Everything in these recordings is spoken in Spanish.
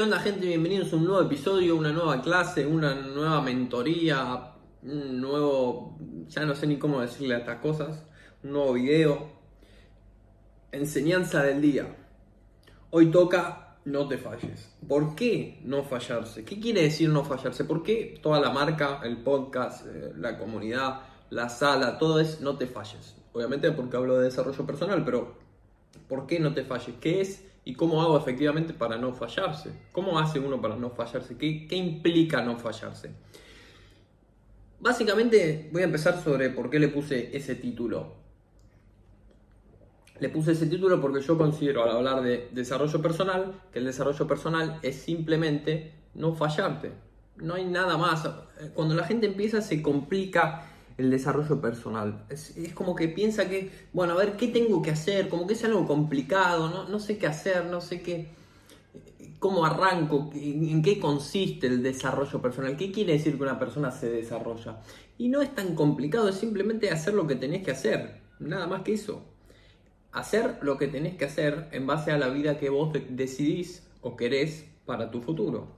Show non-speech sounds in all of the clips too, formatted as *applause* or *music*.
¿Qué onda gente? Bienvenidos a un nuevo episodio, una nueva clase, una nueva mentoría, un nuevo, ya no sé ni cómo decirle a estas cosas, un nuevo video. Enseñanza del día. Hoy toca no te falles. ¿Por qué no fallarse? ¿Qué quiere decir no fallarse? ¿Por qué toda la marca, el podcast, eh, la comunidad, la sala, todo es no te falles? Obviamente porque hablo de desarrollo personal, pero ¿por qué no te falles? ¿Qué es y cómo hago efectivamente para no fallarse? ¿Cómo hace uno para no fallarse? ¿Qué, qué implica no fallarse? Básicamente voy a empezar sobre por qué le puse ese título. Le puse ese título porque yo considero al hablar de desarrollo personal que el desarrollo personal es simplemente no fallarte. No hay nada más. Cuando la gente empieza se complica el desarrollo personal. Es, como que piensa que, bueno, a ver, ¿qué tengo que hacer? Como que es algo complicado, no, no sé qué hacer, no sé qué, cómo arranco, en qué consiste el desarrollo personal, qué quiere decir que una persona se desarrolla. Y no es tan complicado, es simplemente hacer lo que tenés que hacer, nada más que eso hacer lo que tenés que hacer en base a la vida que vos decidís o querés para tu futuro.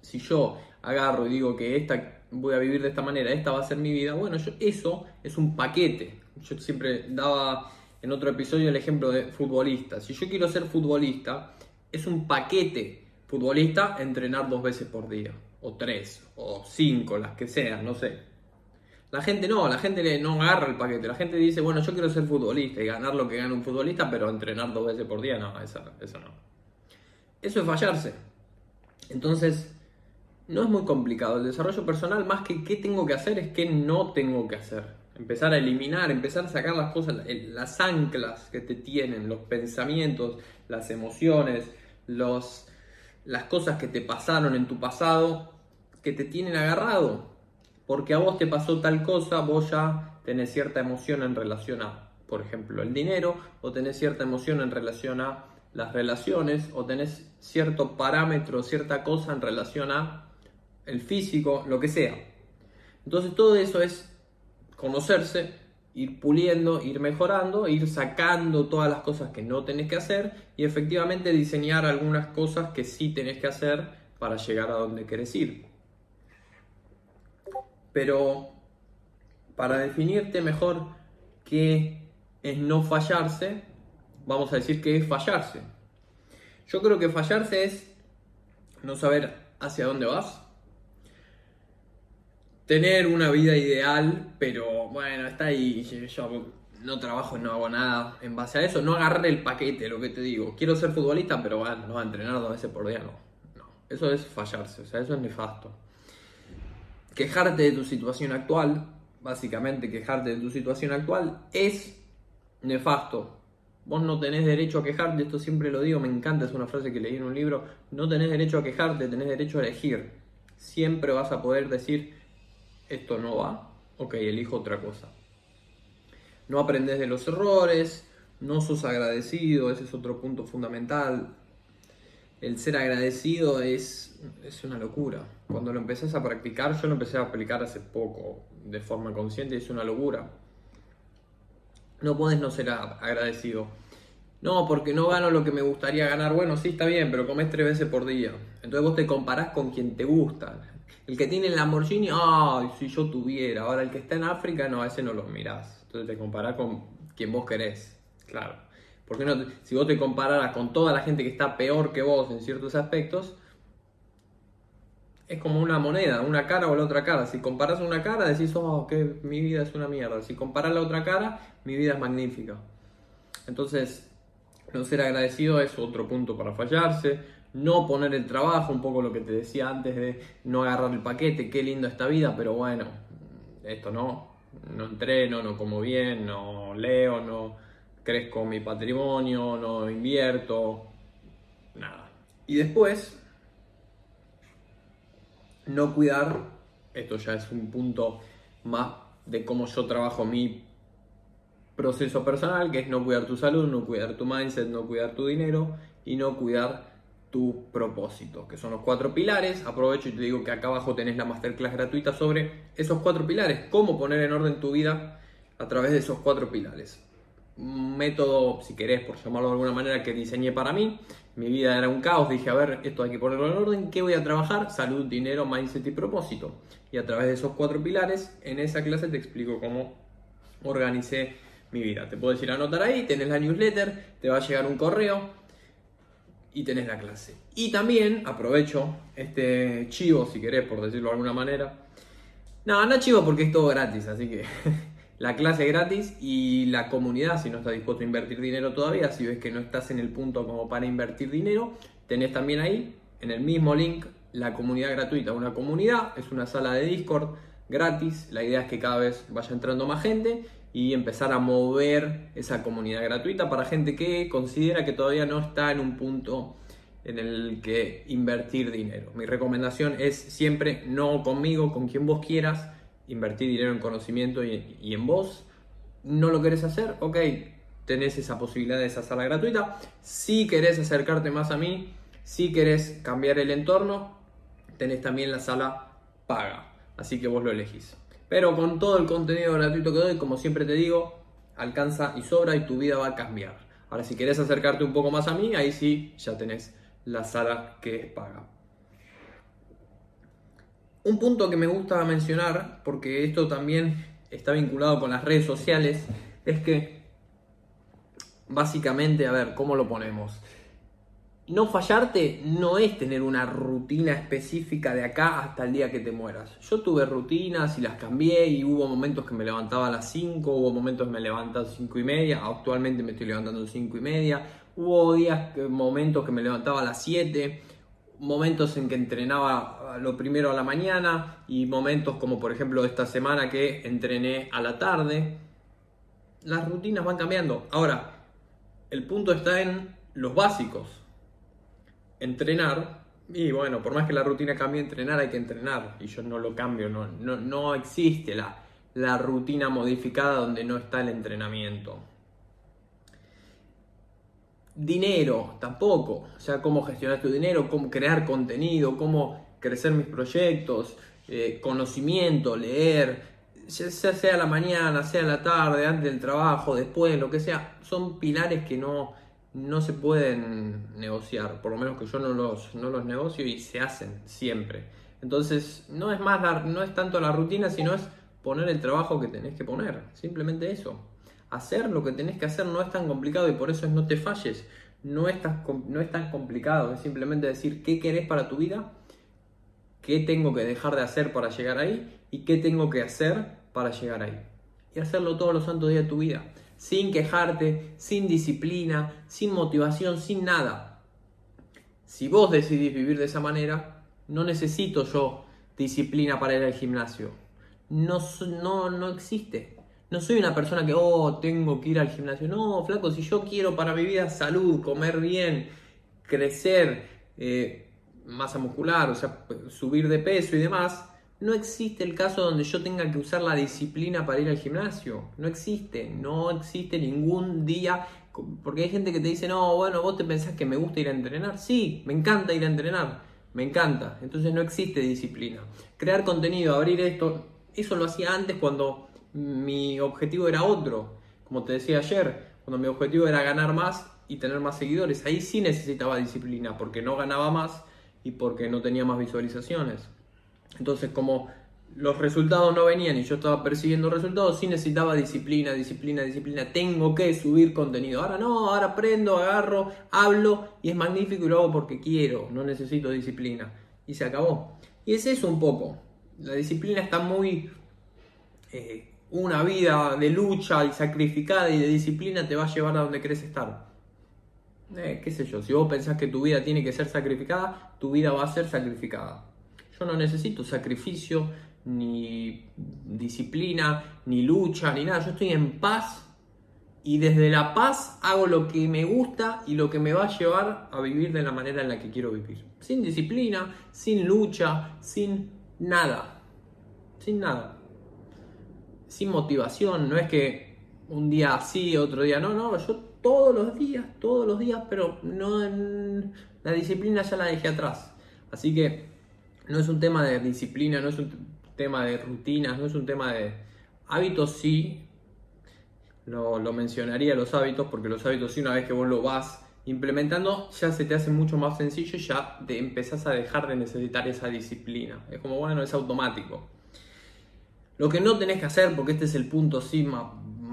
Si yo agarro y digo que esta voy a vivir de esta manera, esta va a ser mi vida, bueno, eso es un paquete. Yo siempre daba en otro episodio el ejemplo de futbolista. Si yo quiero ser futbolista, es un paquete futbolista entrenar dos veces por día, o tres, o cinco, las que sean, no sé. La gente no, la gente no agarra el paquete. La gente dice, bueno, yo quiero ser futbolista y ganar lo que gana un futbolista, pero entrenar dos veces por día, no, eso, eso no. Eso es fallarse. Entonces, no es muy complicado. El desarrollo personal, más que qué tengo que hacer, es qué no tengo que hacer. Empezar a eliminar, empezar a sacar las cosas, las anclas que te tienen, los pensamientos, las emociones, los, las cosas que te pasaron en tu pasado, que te tienen agarrado porque a vos te pasó tal cosa, vos ya tenés cierta emoción en relación a, por ejemplo, el dinero, o tenés cierta emoción en relación a las relaciones, o tenés cierto parámetro, cierta cosa en relación a el físico, lo que sea. Entonces todo eso es conocerse, ir puliendo, ir mejorando, ir sacando todas las cosas que no tenés que hacer y efectivamente diseñar algunas cosas que sí tenés que hacer para llegar a donde querés ir. Pero para definirte mejor qué es no fallarse, vamos a decir que es fallarse. Yo creo que fallarse es no saber hacia dónde vas, tener una vida ideal, pero bueno, está ahí, yo no trabajo, no hago nada en base a eso, no agarré el paquete, lo que te digo, quiero ser futbolista, pero bueno, no a entrenar dos veces por día, no, no, eso es fallarse, o sea, eso es nefasto. Quejarte de tu situación actual, básicamente quejarte de tu situación actual, es nefasto. Vos no tenés derecho a quejarte, esto siempre lo digo, me encanta, es una frase que leí en un libro, no tenés derecho a quejarte, tenés derecho a elegir. Siempre vas a poder decir, esto no va, ok, elijo otra cosa. No aprendes de los errores, no sos agradecido, ese es otro punto fundamental el ser agradecido es, es una locura. Cuando lo empezás a practicar, yo lo empecé a aplicar hace poco de forma consciente es una locura. No puedes no ser agradecido. No, porque no gano lo que me gustaría ganar. Bueno, sí, está bien, pero comes tres veces por día. Entonces vos te comparás con quien te gusta. El que tiene el Lamborghini, ay, si yo tuviera. Ahora el que está en África, no, a ese no lo mirás. Entonces te comparás con quien vos querés. Claro. Porque no, si vos te compararas con toda la gente que está peor que vos en ciertos aspectos, es como una moneda, una cara o la otra cara. Si comparas una cara, decís, oh, que mi vida es una mierda. Si comparas la otra cara, mi vida es magnífica. Entonces, no ser agradecido es otro punto para fallarse. No poner el trabajo, un poco lo que te decía antes de no agarrar el paquete, qué lindo esta vida, pero bueno, esto no. No entreno, no como bien, no leo, no, crezco mi patrimonio, no invierto, nada. Y después, no cuidar, esto ya es un punto más de cómo yo trabajo mi proceso personal, que es no cuidar tu salud, no cuidar tu mindset, no cuidar tu dinero y no cuidar tu propósito, que son los cuatro pilares. Aprovecho y te digo que acá abajo tenés la masterclass gratuita sobre esos cuatro pilares, cómo poner en orden tu vida a través de esos cuatro pilares. método, si querés, por llamarlo de alguna manera, que diseñé para mí. Mi vida era un caos, dije, a ver, esto hay que ponerlo en orden, ¿qué voy a trabajar? Salud, dinero, mindset y propósito. Y a través de esos cuatro pilares, en esa clase te explico cómo organicé mi vida. Te puedes ir a anotar ahí, tenés la newsletter, te va a llegar un correo y tenés la clase. Y también aprovecho este chivo, si querés, por decirlo de alguna manera. No, no chivo porque es todo gratis, así que *laughs* la clase gratis y la comunidad, si no estás dispuesto a invertir dinero todavía, si ves que no estás en el punto como para invertir dinero, tenés también ahí, en el mismo link, la comunidad gratuita. Una comunidad es una sala de Discord gratis, la idea es que cada vez vaya entrando más gente y empezar a mover esa comunidad gratuita para gente que considera que todavía no está en un punto en el que invertir dinero. Mi recomendación es siempre no conmigo, con quien vos quieras, invertir dinero en conocimiento y, en vos. ¿No lo querés hacer? Ok, tenés esa posibilidad de esa sala gratuita. Si querés acercarte más a mí, si querés cambiar el entorno, tenés también la sala paga. Así que vos lo elegís. Pero con todo el contenido gratuito que doy, como siempre te digo, alcanza y sobra y tu vida va a cambiar. Ahora, si querés acercarte un poco más a mí, ahí sí ya tenés la sala que es paga. Un punto que me gusta mencionar, porque esto también está vinculado con las redes sociales, es que básicamente, a ver, ¿cómo lo ponemos? No fallarte no es tener una rutina específica de acá hasta el día que te mueras. Yo tuve rutinas y las cambié y hubo momentos que me levantaba a las 5, hubo momentos que me levantaba a las 5 y media, actualmente me estoy levantando a las 5 y media, hubo días, momentos que me levantaba a las 7, momentos en que entrenaba lo primero a la mañana y momentos como por ejemplo esta semana que entrené a la tarde. Las rutinas van cambiando. Ahora, el punto está en los básicos. Entrenar. Y bueno, por más que la rutina cambie, entrenar hay que entrenar. Y yo no lo cambio. No, no, no existe la, la rutina modificada donde no está el entrenamiento. Dinero, tampoco. O sea, cómo gestionar tu dinero, cómo crear contenido, cómo crecer mis proyectos, eh, conocimiento, leer, sea, sea la mañana, sea la tarde, antes del trabajo, después, lo que sea. Son pilares que no, no se pueden negociar. Por lo menos que yo no los, no los negocio y se hacen siempre. Entonces, no es más no es tanto la rutina, sino es poner el trabajo que tenés que poner. Simplemente eso hacer lo que tenés que hacer no es tan complicado y por eso es no te falles. No es, tan, no es tan complicado, es simplemente decir qué querés para tu vida, qué tengo que dejar de hacer para llegar ahí y qué tengo que hacer para llegar ahí. Y hacerlo todos los santos días de tu vida, sin quejarte, sin disciplina, sin motivación, sin nada. Si vos decidís vivir de esa manera, no necesito yo disciplina para ir al gimnasio. No, no, no existe. No soy una persona que, oh, tengo que ir al gimnasio. No, flaco, si yo quiero para mi vida salud, comer bien, crecer, eh, masa muscular, o sea, subir de peso y demás, no existe el caso donde yo tenga que usar la disciplina para ir al gimnasio. No existe, no existe ningún día. Porque hay gente que te dice, no, bueno, vos te pensás que me gusta ir a entrenar. Sí, me encanta ir a entrenar, me encanta. Entonces no existe disciplina. Crear contenido, abrir esto, eso lo hacía antes cuando mi objetivo era otro. Como te decía ayer, cuando mi objetivo era ganar más y tener más seguidores, ahí sí necesitaba disciplina, porque no ganaba más y porque no tenía más visualizaciones. Entonces, como los resultados no venían y yo estaba persiguiendo resultados, sí necesitaba disciplina, disciplina, disciplina. Tengo que subir contenido. Ahora no, ahora prendo, agarro, hablo y es magnífico y lo hago porque quiero, no necesito disciplina. Y se acabó. Y es eso un poco. La disciplina está muy eh, una vida de lucha y sacrificada y de disciplina te va a llevar a donde querés estar. Eh, qué sé yo, si vos pensás que tu vida tiene que ser sacrificada, tu vida va a ser sacrificada. Yo no necesito sacrificio, ni disciplina, ni lucha, ni nada. Yo estoy en paz y desde la paz hago lo que me gusta y lo que me va a llevar a vivir de la manera en la que quiero vivir. Sin disciplina, sin lucha, sin nada. Sin nada sin motivación, no es que un día sí, otro día no, no, yo todos los días, todos los días, pero no en... la disciplina ya la dejé atrás. Así que no es un tema de disciplina, no es un tema de rutinas, no es un tema de hábitos, sí. lo, lo mencionaría los hábitos, porque los hábitos, si una vez que vos lo vas implementando, ya se te hace mucho más sencillo y ya empezás a dejar de necesitar esa disciplina. Es como, bueno, es automático. Lo que no tenés que hacer, porque este es el punto sí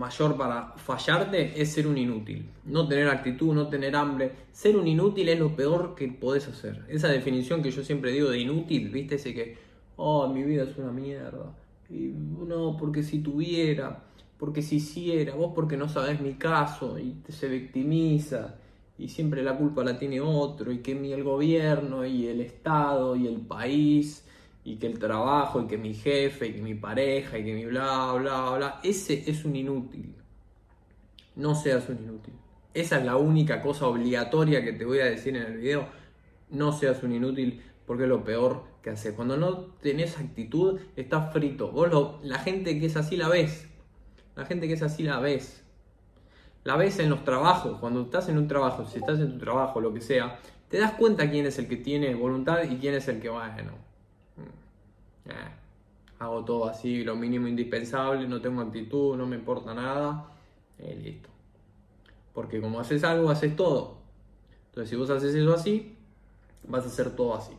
mayor para fallarte, es ser un inútil. No tener actitud, no tener hambre. Ser un inútil es lo peor que podés hacer. Esa definición que yo siempre digo de inútil, ¿viste? Ese que, oh, mi vida es una mierda. Y no, porque si tuviera, porque si hiciera, vos porque no sabés mi caso y se victimiza y siempre la culpa la tiene otro y que mi el gobierno y el Estado y el país y que el trabajo y que mi jefe y que mi pareja y que mi bla bla bla, ese es un inútil. No seas un inútil. Esa es la única cosa obligatoria que te voy a decir en el video. No seas un inútil porque es lo peor que haces. Cuando no tenés actitud, estás frito. Vos la gente que es así la ves. La gente que es así la ves. La ves en los trabajos. Cuando estás en un trabajo, si estás en tu trabajo, lo que sea, te das cuenta quién es el que tiene voluntad y quién es el que, bueno, eh, hago todo así, lo mínimo indispensable, no tengo actitud, no me importa nada, listo. Porque como haces algo, haces todo. Entonces, si vos haces eso así, vas a hacer todo así.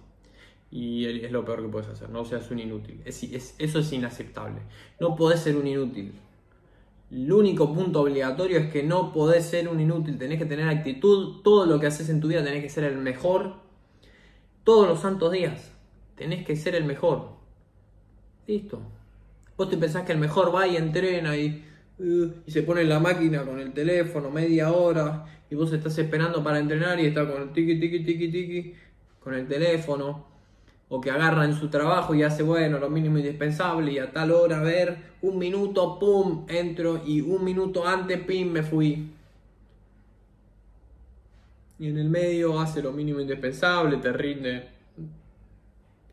Y es lo peor que puedes hacer, no seas un inútil. Es, eso es inaceptable. No podés ser un inútil. El único punto obligatorio es que no podés ser un inútil, tenés que tener actitud, todo lo que haces en tu vida tenés que ser el mejor todos los santos días. Tenés que ser el mejor. Listo. Vos te pensás que el mejor va y entrena y, uh, y se pone en la máquina con el teléfono media hora y vos estás esperando para entrenar y está con el tiki tiki tiki tiki con el teléfono o que agarra en su trabajo y hace bueno lo mínimo indispensable y a tal hora a ver un minuto pum entro y un minuto antes pim me fui y en el medio hace lo mínimo indispensable te rinde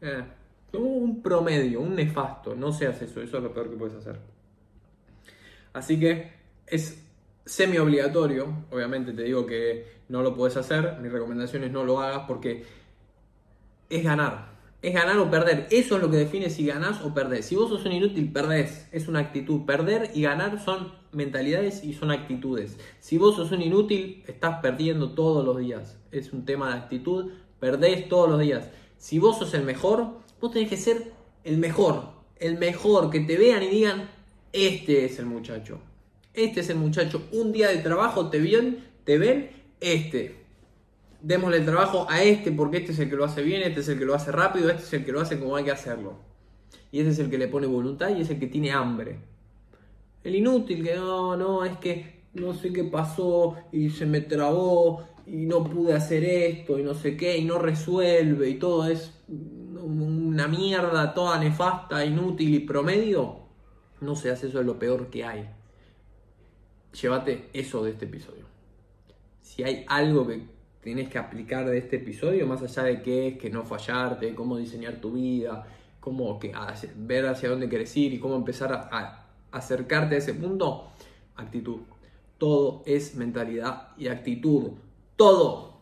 eh un promedio, un nefasto. No seas eso, eso es lo peor que puedes hacer. Así que es semi obligatorio. Obviamente te digo que no lo puedes hacer. Mi recomendación es no lo hagas porque es ganar. Es ganar o perder. Eso es lo que define si ganás o perdés. Si vos sos un inútil, perdés. Es una actitud. Perder y ganar son mentalidades y son actitudes. Si vos sos un inútil, estás perdiendo todos los días. Es un tema de actitud. Perdés todos los días. Si vos sos el mejor, Vos tenés que ser el mejor, el mejor, que te vean y digan, este es el muchacho. Este es el muchacho. Un día de trabajo te ven, te ven, este. Démosle el trabajo a este porque este es el que lo hace bien, este es el que lo hace rápido, este es el que lo hace como hay que hacerlo. Y este es el que le pone voluntad y es el que tiene hambre. El inútil que no, no, es que no sé qué pasó y se me trabó y no pude hacer esto y no sé qué y no resuelve y todo es una mierda toda nefasta, inútil y promedio, no seas eso es lo peor que hay. Llévate eso de este episodio. Si hay algo que tienes que aplicar de este episodio, más allá de qué es, que no fallarte, cómo diseñar tu vida, cómo que, ver hacia dónde quieres ir y cómo empezar a acercarte a ese punto, actitud. Todo es mentalidad y actitud. Todo.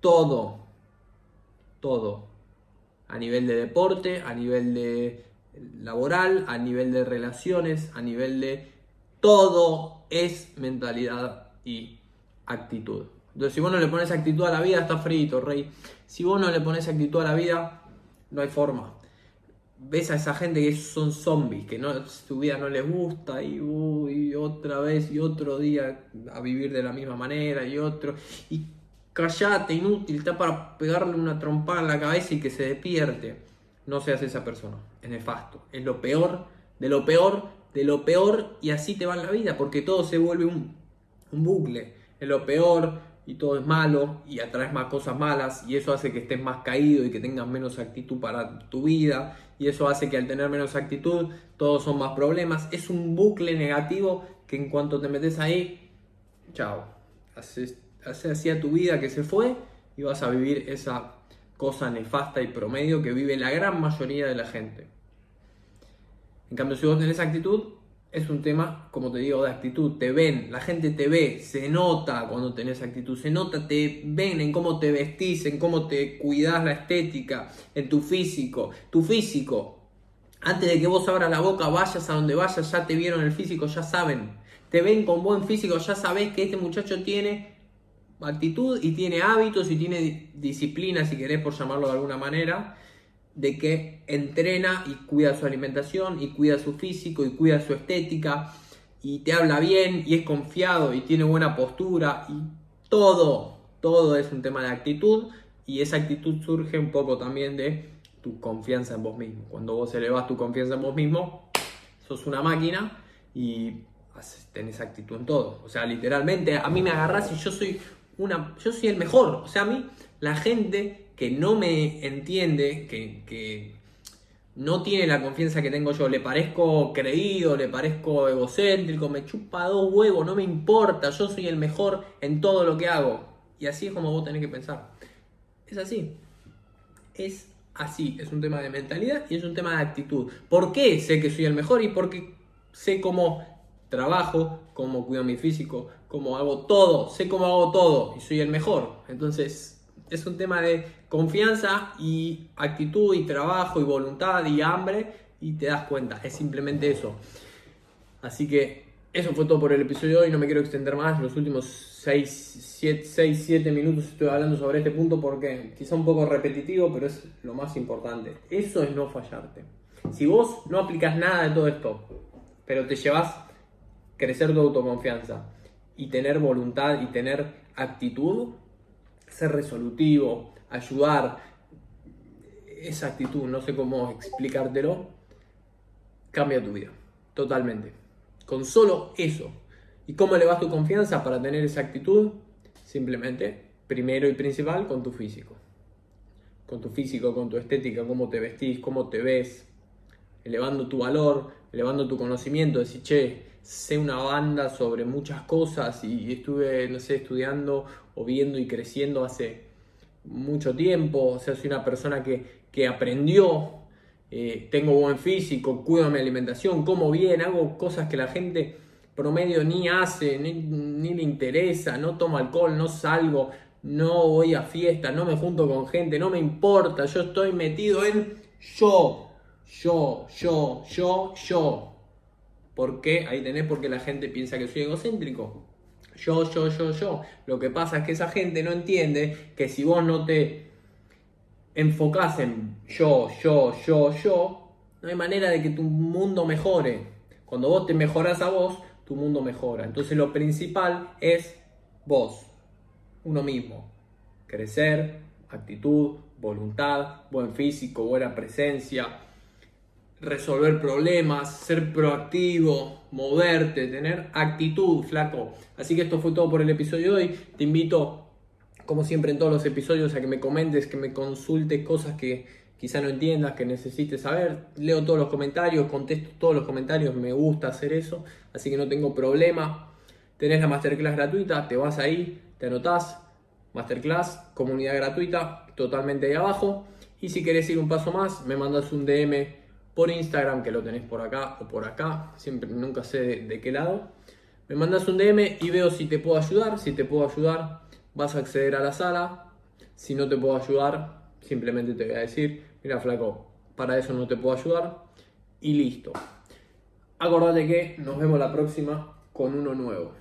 Todo. Todo a nivel de deporte, a nivel de laboral, a nivel de relaciones, a nivel de todo es mentalidad y actitud. Entonces, si vos no le pones actitud a la vida, está frito, rey. Si vos no le pones actitud a la vida, no hay forma. Ves a esa gente que son zombies, que no, su vida no les gusta y, otra vez y otro día a vivir de la misma manera y otro. Y callate, inútil, está para pegarle una trompada en la cabeza y que se despierte. No seas esa persona, es nefasto, es lo peor, de lo peor, de lo peor y así te va en la vida, porque todo se vuelve un, un bucle, es lo peor y todo es malo y atraes más cosas malas y eso hace que estés más caído y que tengas menos actitud para tu vida y eso hace que al tener menos actitud todos son más problemas, es un bucle negativo que en cuanto te metes ahí, chao, haces hacía tu vida que se fue y vas a vivir esa cosa nefasta y promedio que vive la gran mayoría de la gente. En cambio, si vos tenés actitud, es un tema, como te digo, de actitud. Te ven, la gente te ve, se nota cuando tenés actitud, se nota, te ven en cómo te vestís, en cómo te cuidás la estética, en tu físico. Tu físico, antes de que vos abras la boca, vayas a donde vayas, ya te vieron el físico, ya saben. te ven con buen físico, ya sabes que este muchacho tiene actitud y tiene hábitos y tiene disciplina, si querés por llamarlo de alguna manera, de que entrena y cuida su alimentación y cuida su físico y cuida su estética y te habla bien y es confiado y tiene buena postura y todo, todo es un tema de actitud y esa actitud surge un poco también de tu confianza en vos mismo. Cuando vos elevas tu confianza en vos mismo, sos una máquina y tenés actitud en todo. O sea, literalmente a mí me agarras y yo soy una, yo soy el mejor. O sea, a mí la gente que no me entiende, que, que no tiene la confianza que tengo yo, le parezco creído, le parezco egocéntrico, me chupa dos huevos, no me importa, yo soy el mejor en todo lo que hago. Y así es como vos tenés que pensar. Es así. Es así. Es un tema de mentalidad y es un tema de actitud. ¿Por qué sé que soy el mejor? Y porque sé cómo trabajo, cómo cuido mi físico, cómo hago todo, sé cómo hago todo y soy el mejor. Entonces es un tema de confianza y actitud y trabajo y voluntad y hambre y te das cuenta, es simplemente eso. Así que eso fue todo por el episodio de hoy, no me quiero extender más, los últimos 6, 7, minutos estoy hablando sobre este punto porque quizá un poco repetitivo, pero es lo más importante. Eso es no fallarte. Si vos no aplicas nada de todo esto, pero te llevas crecer tu autoconfianza y tener voluntad y tener actitud, ser resolutivo, ayudar, esa actitud, no sé cómo explicártelo, cambia tu vida, totalmente. Con solo eso. ¿Y cómo elevas tu confianza para tener esa actitud? Simplemente, primero y principal, con tu físico. Con tu físico, con tu estética, cómo te vestís, cómo te ves, elevando tu valor, elevando tu conocimiento, decir, che, sé una banda sobre muchas cosas y estuve, no sé, estudiando o viendo y creciendo hace mucho tiempo, o sea, soy una persona que, aprendió, eh, tengo buen físico, cuido mi alimentación, como bien, hago cosas que la gente promedio ni hace, ni, ni le interesa, no tomo alcohol, no salgo, no voy a fiesta, no me junto con gente, no me importa, yo estoy metido en yo, yo, yo, yo, yo. ¿Por qué? Ahí tenés porque la gente piensa que soy egocéntrico. Yo, yo, yo, yo. Lo que pasa es que esa gente no entiende que si vos no te enfocás en yo, yo, yo, yo, no hay manera de que tu mundo mejore. Cuando vos te mejoras a vos, tu mundo mejora. Entonces lo principal es vos, uno mismo. Crecer, actitud, voluntad, buen físico, buena presencia, resolver problemas, ser proactivo, moverte, tener actitud, flaco. Así que esto fue todo por el episodio de hoy. Te invito, como siempre en todos los episodios, a que me comentes, que me consultes cosas que quizá no entiendas, que necesites saber. Leo todos los comentarios, contesto todos los comentarios, me gusta hacer eso, así que no tengo problema. Tenés la masterclass gratuita, te vas ahí, te anotás, masterclass, comunidad gratuita, totalmente ahí abajo. Y si querés ir un paso más, me mandas un DM por Instagram, que lo tenés por acá o por acá, siempre nunca sé de, qué lado. Me mandas un DM y veo si te puedo ayudar. Si te puedo ayudar, vas a acceder a la sala. Si no te puedo ayudar, simplemente te voy a decir, mira flaco, para eso no te puedo ayudar. Y listo. Acordate que nos vemos la próxima con uno nuevo.